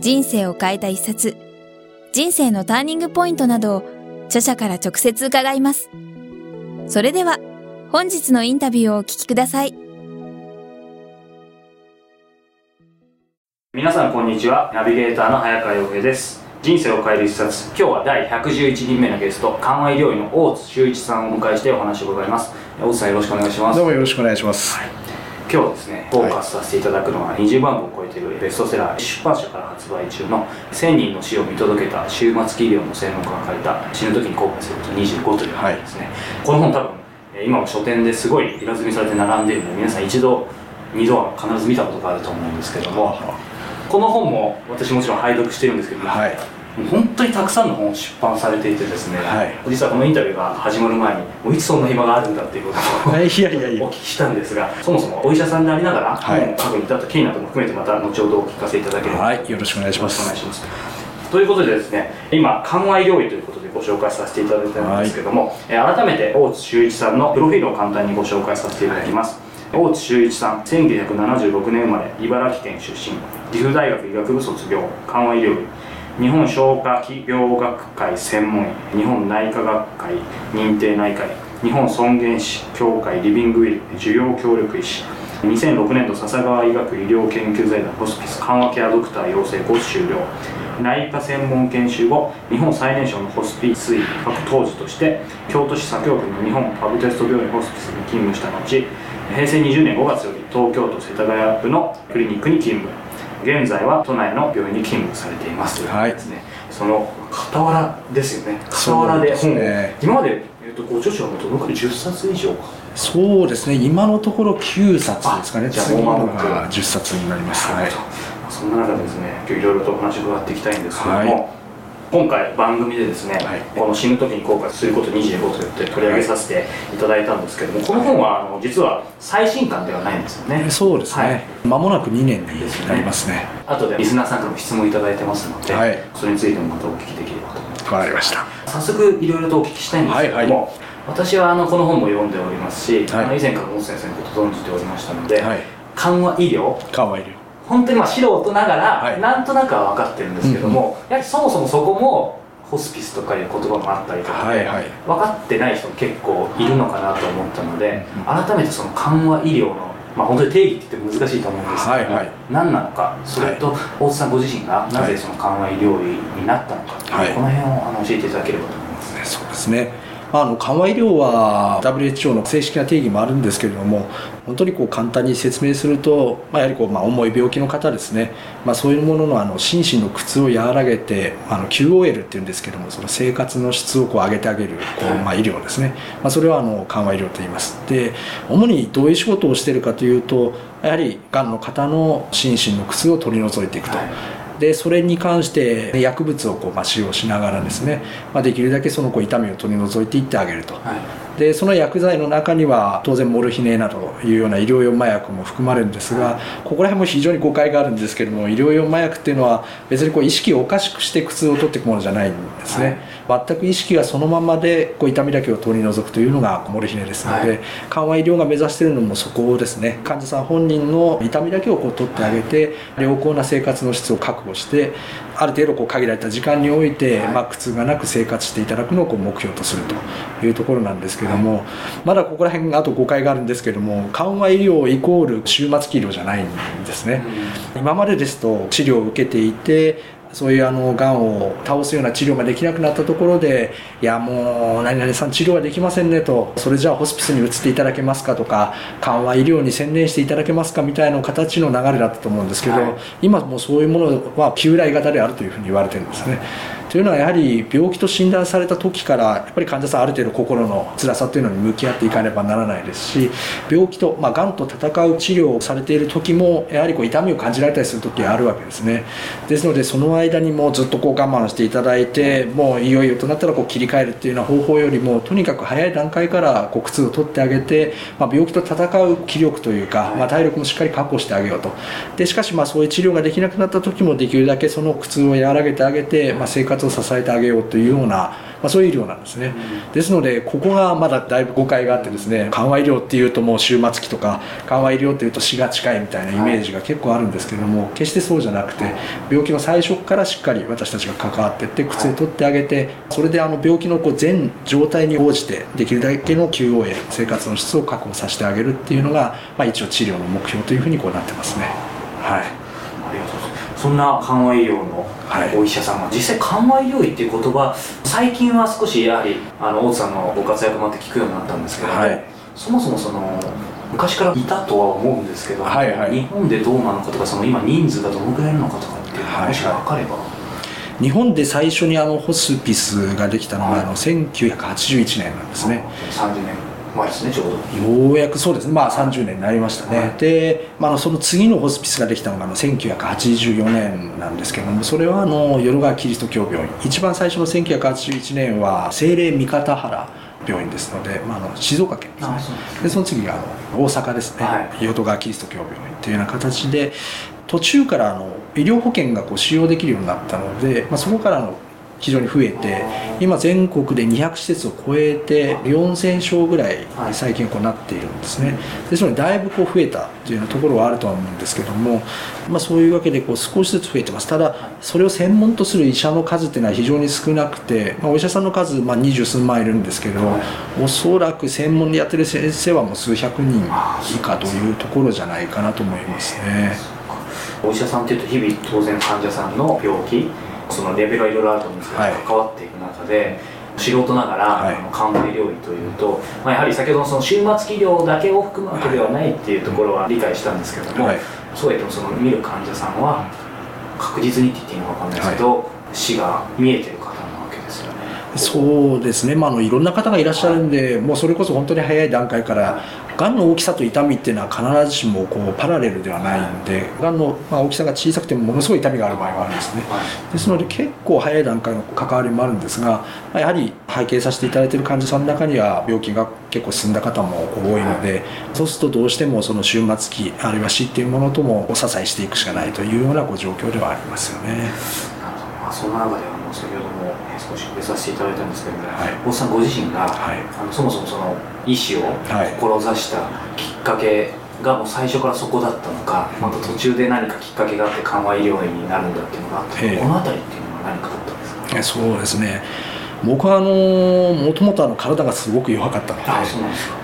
人生を変えた一冊、人生のターニングポイントなどを著者から直接伺います。それでは、本日のインタビューをお聞きください。皆さんこんにちは。ナビゲーターの早川洋平です。人生を変える一冊。今日は第111人目のゲスト、緩和医療医の大津修一さんをお迎えしてお話を伺います。大津さんよろしくお願いします。どうもよろしくお願いします。はい今日ですねフォーカスさせていただくのは20万部を超えているベストセラー出版社から発売中の「1000人の死を見届けた終末企業の専門家が書いた死ぬ時に後悔すること25」という本ですね、はい、この本多分今も書店ですごい平積みされて並んでいるので皆さん一度二度は必ず見たことがあると思うんですけどもこの本も私もちろん拝読してるんですけど、はい、本当にたくさんの本を出版されていてですね、はい、実はこのインタビューが始まる前にもういつそんな暇があるんだっていうことを いやいやいや。お聞きしたんですがそもそもお医者さんでありながら本を書くに至った経緯なども含めてまた後ほどお聞かせいただければ、はい、よろしくお願いします。お願いします。ということでですね今緩和医療医ということでご紹介させていただいたんですけども、はい、改めて大津修一さんのプロフィールを簡単にご紹介させていただきます、大津修一さん1976年生まれ茨城県出身。岐阜大学医学部卒業。緩和医療医日本消化器病学会専門医日本内科学会認定内科医日本尊厳死協会リビングウィル需要協力医師2006年度笹川医学医療研究財団ホスピス緩和ケアドクター養成コース終了。内科専門研修後日本最年少のホスピス医各当時として京都市左京区の日本パブテスト病院ホスピスに勤務した後平成20年5月より東京都世田谷区のクリニックに勤務。現在は都内の病院に勤務されていますはいですね。その傍らですよね。傍らで本ね、今まで、えーと、ご著書はどのくらい？10冊以上か。そうですね。今のところ9冊ですかね。じゃあもう間もなく。10冊になります、はい、そんな中ですね今日いろいろとお話伺っていきたいんですけども、はい今回番組でですね、はい、この死ぬ時に後悔すること25と言って取り上げさせていただいたんですけども、この本はあの実は最新刊ではないんですよね。そうですね、はい、間もなく2年になりますね。後でリスナーさんからも質問いただいてますので、はい、それについてもまたお聞きできればと思います。わかりました。早速いろいろとお聞きしたいんですけども、はいはい、私はあのこの本も読んでおりますし、はい、以前から大先生のこと存じておりましたので、緩和医療緩和医療本当にまあ素人ながら、はい、なんとなくは分かってるんですけども、うん、やはりそもそもそこもホスピスとかいう言葉もあったりとかで、はいはい、分かってない人も結構いるのかなと思ったので、うん、改めてその緩和医療のまあ、本当に定義って言って難しいと思うんですけど、はいはい、何なのかそれと大津さんご自身がなぜその緩和医療医になったのか、はい、この辺をあの教えていただければと思います。そうですねまあの緩和医療は WHO の正式な定義もあるんですけれども本当にこう簡単に説明すると、まあ、やはりこう、まあ、重い病気の方ですね、まあ、そういうもののあの心身の苦痛を和らげてあの QOL っていうんですけどもその生活の質をこう上げてあげるこう、まあ、医療ですね、まあ、それはあの緩和医療と言います。で主にどういう仕事をしているかというとやはりがんの方の心身の苦痛を取り除いていくと。はいでそれに関して薬物をこう、まあ、使用しながらですね、まあ、できるだけそのこう痛みを取り除いていってあげると、でその薬剤の中には当然モルヒネなどいうような医療用麻薬も含まれるんですがここら辺も非常に誤解があるんですけども医療用麻薬っていうのは別にこう意識をおかしくして苦痛を取っていくものじゃないんですね、はい、全く意識がそのままでこう痛みだけを取り除くというのがモルヒネですので、はい、緩和医療が目指しているのもそこですね。患者さん本人の痛みだけをこう取ってあげて良好な生活の質を確保してある程度こう限られた時間において、まあ、苦痛がなく生活していただくのをこう目標とするというところなんですけども、まだここら辺あと誤解があるんですけども緩和医療イコール終末期医療じゃないんですね。今までですと治療を受けていてそういうあのがんを倒すような治療ができなくなったところでいやもう何々さん治療はできませんねとそれじゃあホスピスに移っていただけますかとか緩和医療に専念していただけますかみたいな形の流れだったと思うんですけど、はい、今もうそういうものは旧来型であるというふうに言われてるんですね。というのはやはり病気と診断された時からやっぱり患者さんある程度心の辛さというのに向き合っていかねばならないですし病気と、まあ、がんと戦う治療をされている時もやはりこう痛みを感じられたりする時があるわけですね。ですのでその間にもずっとこう我慢していただいてもういよいよとなったらこう切り替えるっていうような方法よりもとにかく早い段階からこう苦痛を取ってあげて、まあ、病気と戦う気力というか、まあ、体力もしっかり確保してあげようと。でしかしまあそういう治療ができなくなった時もできるだけその苦痛を和らげてあげて、まあ、生活を支えてあげようというような、まあ、そういう医療なんですね、ですのでここがまだだいぶ誤解があってですね緩和医療っていうともう終末期とか緩和医療っていうと死が近いみたいなイメージが結構あるんですけれども決してそうじゃなくて病気の最初からしっかり私たちが関わっていって苦痛を取ってあげてそれであの病気のこう全状態に応じてできるだけの QOA 生活の質を確保させてあげるっていうのが、まあ、一応治療の目標というふうにこうなってますね。はいそんな緩和医療のお医者さんが、はい、実際緩和医療医っていう言葉最近は少しやはりあの大津さんのご活躍もあって聞くようになったんですけども、はい、そもそもその昔からいたとは思うんですけど、はいはい、日本でどうなのかとかその今人数がどのくらいなのかとかっていうもし分かれば。はい日本で最初にあのホスピスができたのが、あの1981年なんですね。30年前ですねちょうど。ようやくそうですね。まあ30年になりましたね、はい、で、まあ、その次のホスピスができたのがあの1984年なんですけどもそれはあの淀川キリスト教病院。一番最初の1981年は精霊三方原病院ですので、まあ、あの静岡県ですね。でその次があの大阪ですね、はい、淀川キリスト教病院というような形で途中からあの医療保険がこう使用できるようになったので、まあ、そこからの非常に増えて今全国で200施設を超えて4000床ぐらい最近こうなっているんですね。ですのでだいぶこう増えたというようなところはあるとは思うんですけども、まあ、そういうわけでこう少しずつ増えてます。ただそれを専門とする医者の数っていうのは非常に少なくて、まあ、お医者さんの数二十、数万いるんですけどおそらく専門でやってる先生はもう数百人以下というところじゃないかなと思いますね。お医者さんっていうと日々当然患者さんの病気そのレベルはいろいろあると思うんですけど、はい、関わっていく中で素人ながら、はい、緩和医療医というと、まあ、やはり先ほどのその終末期療だけを含むわけではないっていうところは理解したんですけども、はい、そうやってもその見る患者さんは確実にって言っていいのか分かんないですけど、はい、死が見えてる方なわけですよね。そうですね、まあ、あのいろんな方がいらっしゃるんで、もうそれこそ本当に早い段階からがんの大きさと痛みっていうのは必ずしもこうパラレルではないんでがんのまあ大きさが小さくてもものすごい痛みがある場合があるんですね。ですので結構早い段階の関わりもあるんですがやはり拝見させていただいている患者さんの中には病気が結構進んだ方も多いのでそうするとどうしてもその終末期あるいは死っていうものともお支えしていくしかないというようなこう状況ではありますよね。まあ、その中では先ほども少し触れさせていただいたんですけども、はい、大さんご自身が、はい、あのそもそもその医師を志したきっかけがもう最初からそこだったのか、また途中で何かきっかけがあって緩和医療院になるんだっていうのがあってこの辺りっていうのは何かあったんですか？そうですね。僕はあのもともとあの体がすごく弱かったので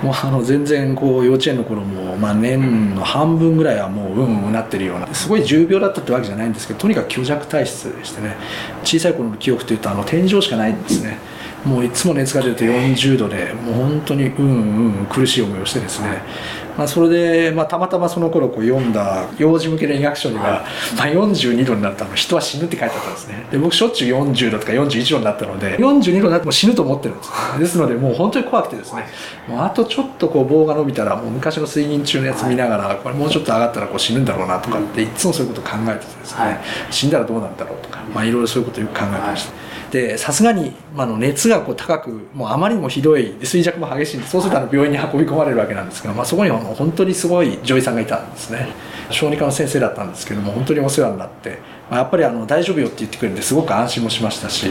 もうあの全然こう幼稚園の頃も、まあ、年の半分ぐらいはもううんうんなってるようなすごい重病だったってわけじゃないんですけどとにかく虚弱体質でしてね。小さい頃の記憶というとあの天井しかないんですねもういつも熱が出ると40度でもう本当にうんうん苦しい思いをしてですね。まあ、それで、まあ、たまたまその頃こう読んだ幼児向けの医学書には、まあ、42度になったら人は死ぬって書いてあったんですね。で僕しょっちゅう40度とか41度になったので42度になっても死ぬと思ってるんです、ですのでもう本当に怖くてですね。もうあとちょっとこう棒が伸びたらもう昔の睡眠中のやつ見ながらこれもうちょっと上がったらこう死ぬんだろうなとかっていつもそういうことを考えててですね、死んだらどうなんだろうとか、まあ、いろいろそういうことをよく考えてました、でさすがに、まあ、の熱がこう高くもうあまりにもひどい衰弱も激しいんでそうするとあの病院に運び込まれるわけなんですが、まあ、そこにはもう本当にすごい女医さんがいたんですね。小児科の先生だったんですけども本当にお世話になって、やっぱりあの大丈夫よって言ってくれるんですごく安心もしましたし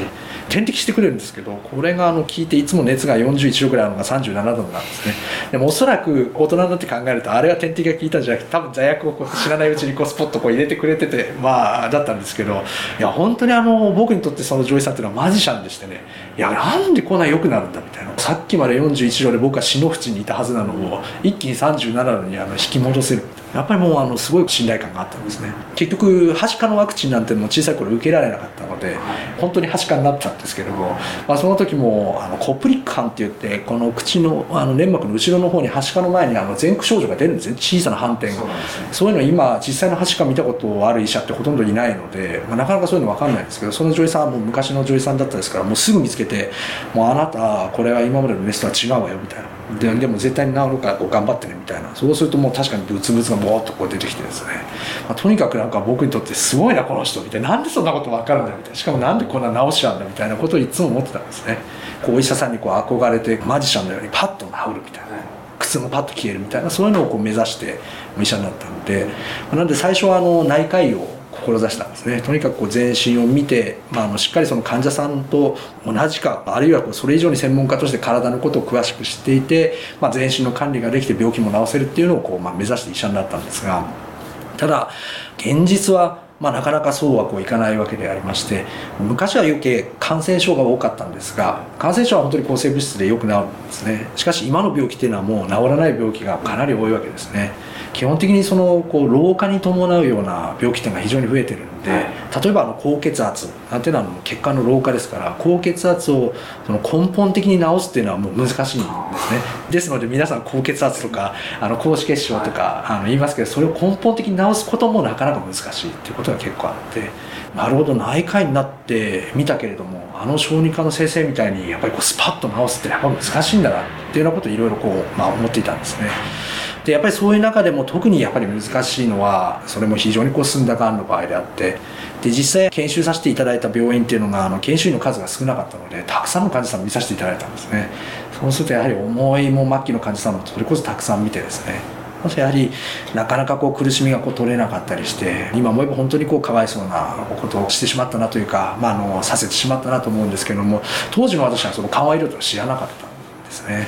点滴してくれるんですけどこれがあの効いていつも熱が41度ぐらいあるのが37度なんですね。でもおそらく大人になって考えるとあれは点滴が効いたんじゃなくて多分座薬をこう知らないうちにこうスポッとこう入れてくれててまあだったんですけどいや本当にあの僕にとってその女医さんっていうのはマジシャンでしてね。いやなんでこんな良くなるんだみたいな。さっきまで41度で僕は死の淵にいたはずなのを一気に37度にあの引き戻せるみたいな。やっぱりもうあのすごい信頼感があったんですね。結局はしかのワクチンなんても小さい頃受けられなかったので本当にはしかになったんですけども、まあ、その時もあのコプリック斑って言ってこの口のあの粘膜の後ろの方にはしかの前にあの前駆症状が出るんですね。小さな斑点が。そう,、いうの今実際のはしか見たことある医者ってほとんどいないので、まあ、なかなかそういうの分かんないんですけどその女医さんはもう昔の女医さんだったですからもうすぐ見つけてもうあなたこれは今までのメスとは違うわよみたいな。ででも絶対に治るからこう頑張ってねみたいな。そうするともう確かにブツブツがボーっとこう出てきてですね、まあ、とにかくなんか僕にとってすごいなこの人みたいな。なんでそんなこと分かるんだみたいな。しかもなんでこんな直しちゃうんだみたいなことをいつも思ってたんですね。こうお医者さんにこう憧れてマジシャンのようにパッと治るみたいな。靴もパッと消えるみたいなそういうのをこう目指してお医者になったんで。なんで最初はあの内科医を志したんですね。とにかくこう全身を見て、まあ、あのしっかりその患者さんと同じかあるいはこうそれ以上に専門家として体のことを詳しく知っていて、まあ、全身の管理ができて病気も治せるっていうのをこう、まあ、目指して医者になったんですがただ現実はまあ、なかなかそうはこういかないわけでありまして昔は余計感染症が多かったんですが感染症は本当に抗生物質でよく治るんですね。しかし今の病気っていうのはもう治らない病気がかなり多いわけですね。基本的にそのこう老化に伴うような病気っていうのが非常に増えてるんで、はい、例えばあの高血圧なんていうのは血管の老化ですから高血圧をその根本的に治すっていうのはもう難しいんですね ですので皆さん高血圧とかあの高脂血症とか、あの言いますけどそれを根本的に治すこともなかなか難しいっていうことが結構あってなるほど内科医になってみたけれどもあの小児科の先生みたいにやっぱりこうスパッと治すってやっぱ難しいんだなっていうようなことをいろいろこう、まあ、思っていたんですね。でやっぱりそういう中でも特にやっぱり難しいのはそれも非常にこう進んだがんの場合であってで実際研修させていただいた病院っていうのがあの研修医の数が少なかったのでたくさんの患者さんを見させていただいたんですね。そうするとやはり重いも末期の患者さんもそれこそたくさん見てですね。やはりなかなかこう苦しみがこう取れなかったりして今思えば本当にこうかわいそうなことをしてしまったなというか、まあ、あのさせてしまったなと思うんですけども当時の私はその緩和医療というのは知らなかったんですね。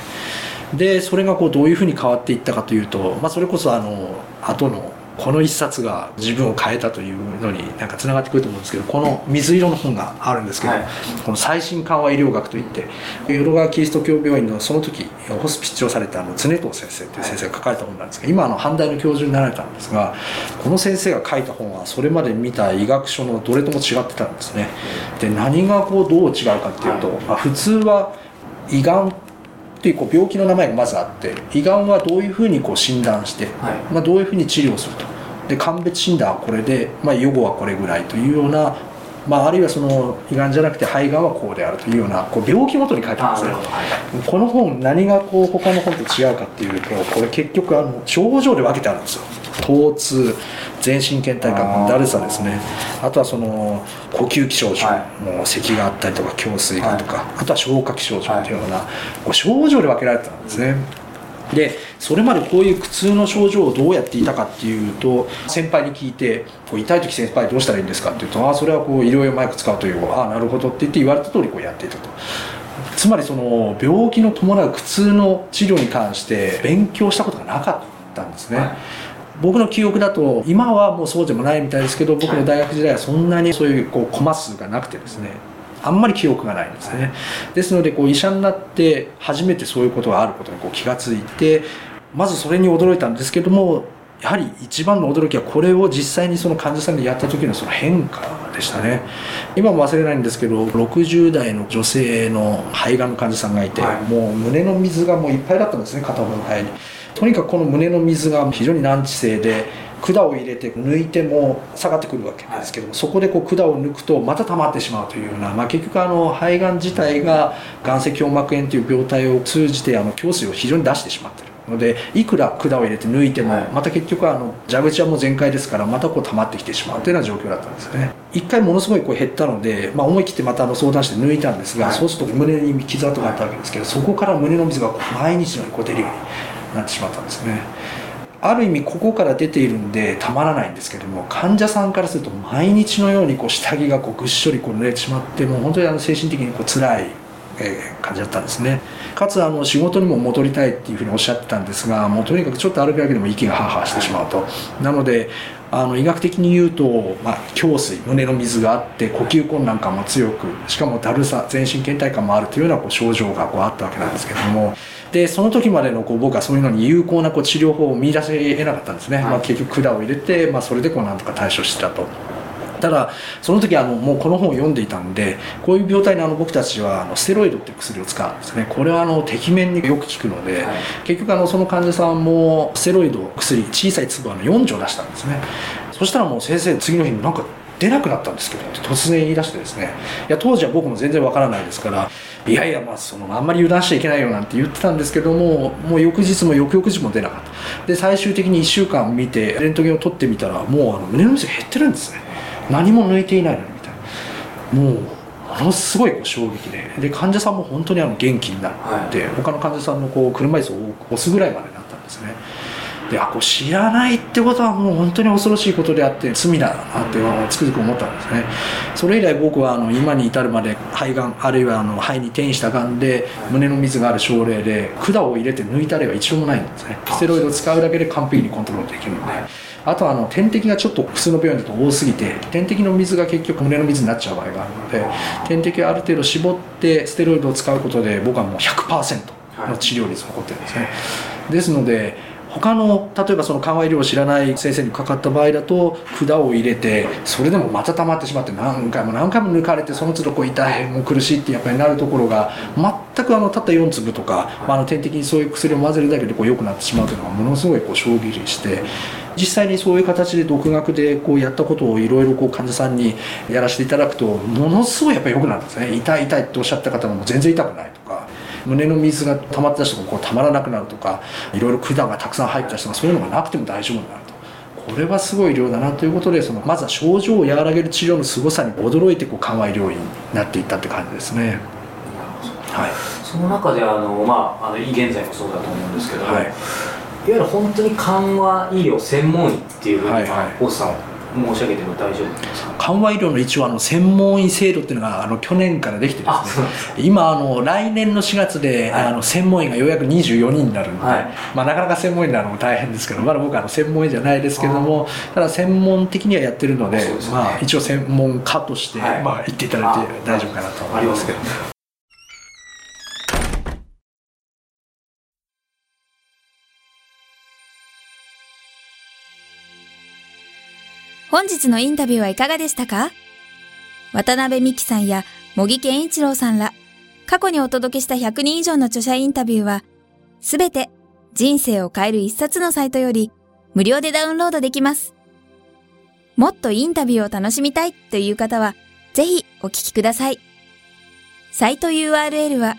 でそれがこうどういうふうに変わっていったかというと、まあ、それこそあの後のこの一冊が自分を変えたというのになんかつながってくると思うんですけどこの水色の本があるんですけど、はい、この最新緩和医療学といって淀川キリスト教病院のその時ホスピス長されたあの常藤先生という先生が書かれた本なんですが今あの阪大の教授になられたんですがこの先生が書いた本はそれまで見た医学書のどれとも違ってたんですね。で何がこうどう違うかっていうと、まあ、普通は胃がんっていうこう病気の名前がまずあって胃がんはどういうふうにこう診断して、はい、まあ、どういうふうに治療すると。で鑑別診断はこれで、まあ、予後はこれぐらいというような、まあ、あるいはその胃がんじゃなくて肺がんはこうであるというようなこう病気ごとに書いてますね、はい、この本何がこう他の本と違うかっていうとこれ結局あの症状で分けてあるんですよ疼痛全身倦怠感だるさですね。あとはその呼吸器症状、はい、もう咳があったりとか胸水がとか、はい、あとは消化器症状というような、こう症状で分けられてたんですね。でそれまでこういう苦痛の症状をどうやっていたかっていうと先輩に聞いてこう痛い時先輩どうしたらいいんですかって言うとああそれはこう医療用マイク使うというああなるほどって言って言われた通りこうやっていたと。つまりその病気の伴う苦痛の治療に関して勉強したことがなかったんですね、はい僕の記憶だと今はもうそうでもないみたいですけど僕の大学時代はそんなにそういうこうコマ数がなくてですねあんまり記憶がないんですね。ですのでこう医者になって初めてそういうことがあることにこう気が付いてまずそれに驚いたんですけどもやはり一番の驚きはこれを実際にその患者さんでやった時のその変化でしたね。今も忘れないんですけど60代の女性の肺がんの患者さんがいて、はい、もう胸の水がもういっぱいだったんですね片方の肺にとにかくこの胸の水が非常に難治性で管を入れて抜いても下がってくるわけですけども、はい、そこでこう管を抜くとまた溜まってしまうというような、まあ、結局あの肺がん自体が眼性胸膜炎という病態を通じてあの胸水を非常に出してしまっているのでいくら管を入れて抜いても、また結局あの蛇口はもう全開ですからまたこう溜まってきてしまうというような状況だったんですね。一回ものすごいこう減ったので、まあ、思い切ってまたあの相談して抜いたんですが、はい、そうすると胸に傷跡があったわけですけどそこから胸の水が毎日のようにこう出るようになってしまったんですね。ある意味ここから出ているんでたまらないんですけども患者さんからすると毎日のようにこう下着がこうぐっしょりこう濡れてしまってもう本当にあの精神的にこう辛いえ感じだったんですね。かつあの仕事にも戻りたいっていうふうにおっしゃってたんですがもうとにかくちょっと歩くだけでも息がハーハーしてしまうと。なのであの医学的に言うと、まあ、胸水胸の水があって呼吸困難感も強くしかもだるさ全身倦怠感もあるというようなこう症状がこうあったわけなんですけどもでその時までのこう僕はそういうのに有効なこう治療法を見出せ得なかったんですね、はい。まあ、結局管を入れて、まあ、それでこうなんとか対処してたと。ただその時あのもうこの本を読んでいたんでこういう病態にあの僕たちはあのステロイドっていう薬を使うんですね。これはあのてきめんによく効くので、はい。結局あのその患者さんもステロイド薬小さい粒あの4錠出したんですね。そしたらもう先生次の日になんか出なくなったんですけどって突然言い出してですね。いや当時は僕も全然わからないですからいやいやまあそのあんまり油断しちゃいけないよなんて言ってたんですけどももう翌日も翌々日も出なかった。で最終的に1週間見てレントゲンを取ってみたらもうあの胸の水が減ってるんですね。何も抜いていないのにみたいな。もうものすごい衝撃で。で患者さんも本当にあの元気になって、他の患者さんのこう車椅子を押すぐらいまでなであこう知らないってことはもう本当に恐ろしいことであって罪だなってつくづく思ったんですね。それ以来僕はあの今に至るまで肺がんあるいはあの肺に転移したがんで胸の水がある症例で管を入れて抜いた例は一度もないんですね。ステロイドを使うだけで完璧にコントロールできるので。あとはあの点滴がちょっと普通の病院だと多すぎて点滴の水が結局胸の水になっちゃう場合があるので点滴をある程度絞ってステロイドを使うことで僕はもう100%の治療率が残ってるんですね。ですので他の例えばその緩和医療を知らない先生にかかった場合だと管を入れてそれでもまた溜まってしまって何回も何回も抜かれてその都度こう痛いもう苦しいってやっぱりなるところが全くあのたった4粒とか、まあ、あの点滴にそういう薬を混ぜるだけでこう良くなってしまうというのがものすごいこう衝撃して実際にそういう形で独学でこうやったことをいろいろ患者さんにやらせていただくとものすごいやっぱり良くなるんですね。痛い痛いっておっしゃった方も全然痛くないとか胸の水が溜まってた人がこう溜まらなくなるとかいろいろ管がたくさん入った人がそういうのがなくても大丈夫になると。これはすごい医療だなということでそのまずは症状を和らげる治療の凄さに驚いてこう緩和医療院になっていったって感じですね。はいその中であの、まあ、あの現在もそうだと思うんですけども、はいい、わゆる本当に緩和医療専門医っていうふうに、大津さん申し上げても大丈夫ですか？緩和医療の一応あの専門医制度っていうのがあの去年からできてあですね今あの来年の4月で、はい。あの専門医がようやく24人になるので、はい。まあ、なかなか専門医になるのも大変ですけどまだ僕はあの専門医じゃないですけれどもただ専門的にはやってるのでね。まあ、一応専門家として、はい。まあ、言っていただいて大丈夫かなと思いますけど。本日のインタビューはいかがでしたか？渡辺美希さんや茂木健一郎さんら、過去にお届けした100人以上の著者インタビューは、すべて人生を変える一冊のサイトより無料でダウンロードできます。もっとインタビューを楽しみたいという方は、ぜひお聞きください。サイト URL は、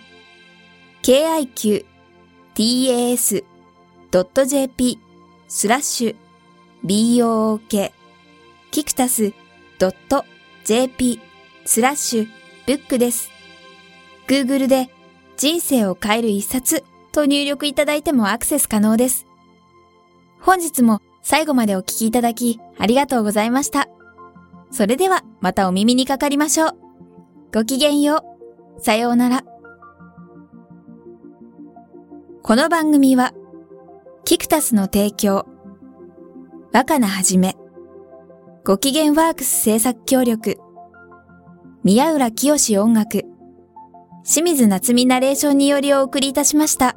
kiqtas.jp スラッシュ book キクタス .jp スラッシュブックです。Google で人生を変える一冊と入力いただいてもアクセス可能です。本日も最後までお聞きいただきありがとうございました。それではまたお耳にかかりましょう。ごきげんよう。さようなら。この番組は、キクタスの提供、若菜はじめ、ご機嫌ワークス制作協力、宮浦清志音楽、清水夏美ナレーションによりお送りいたしました。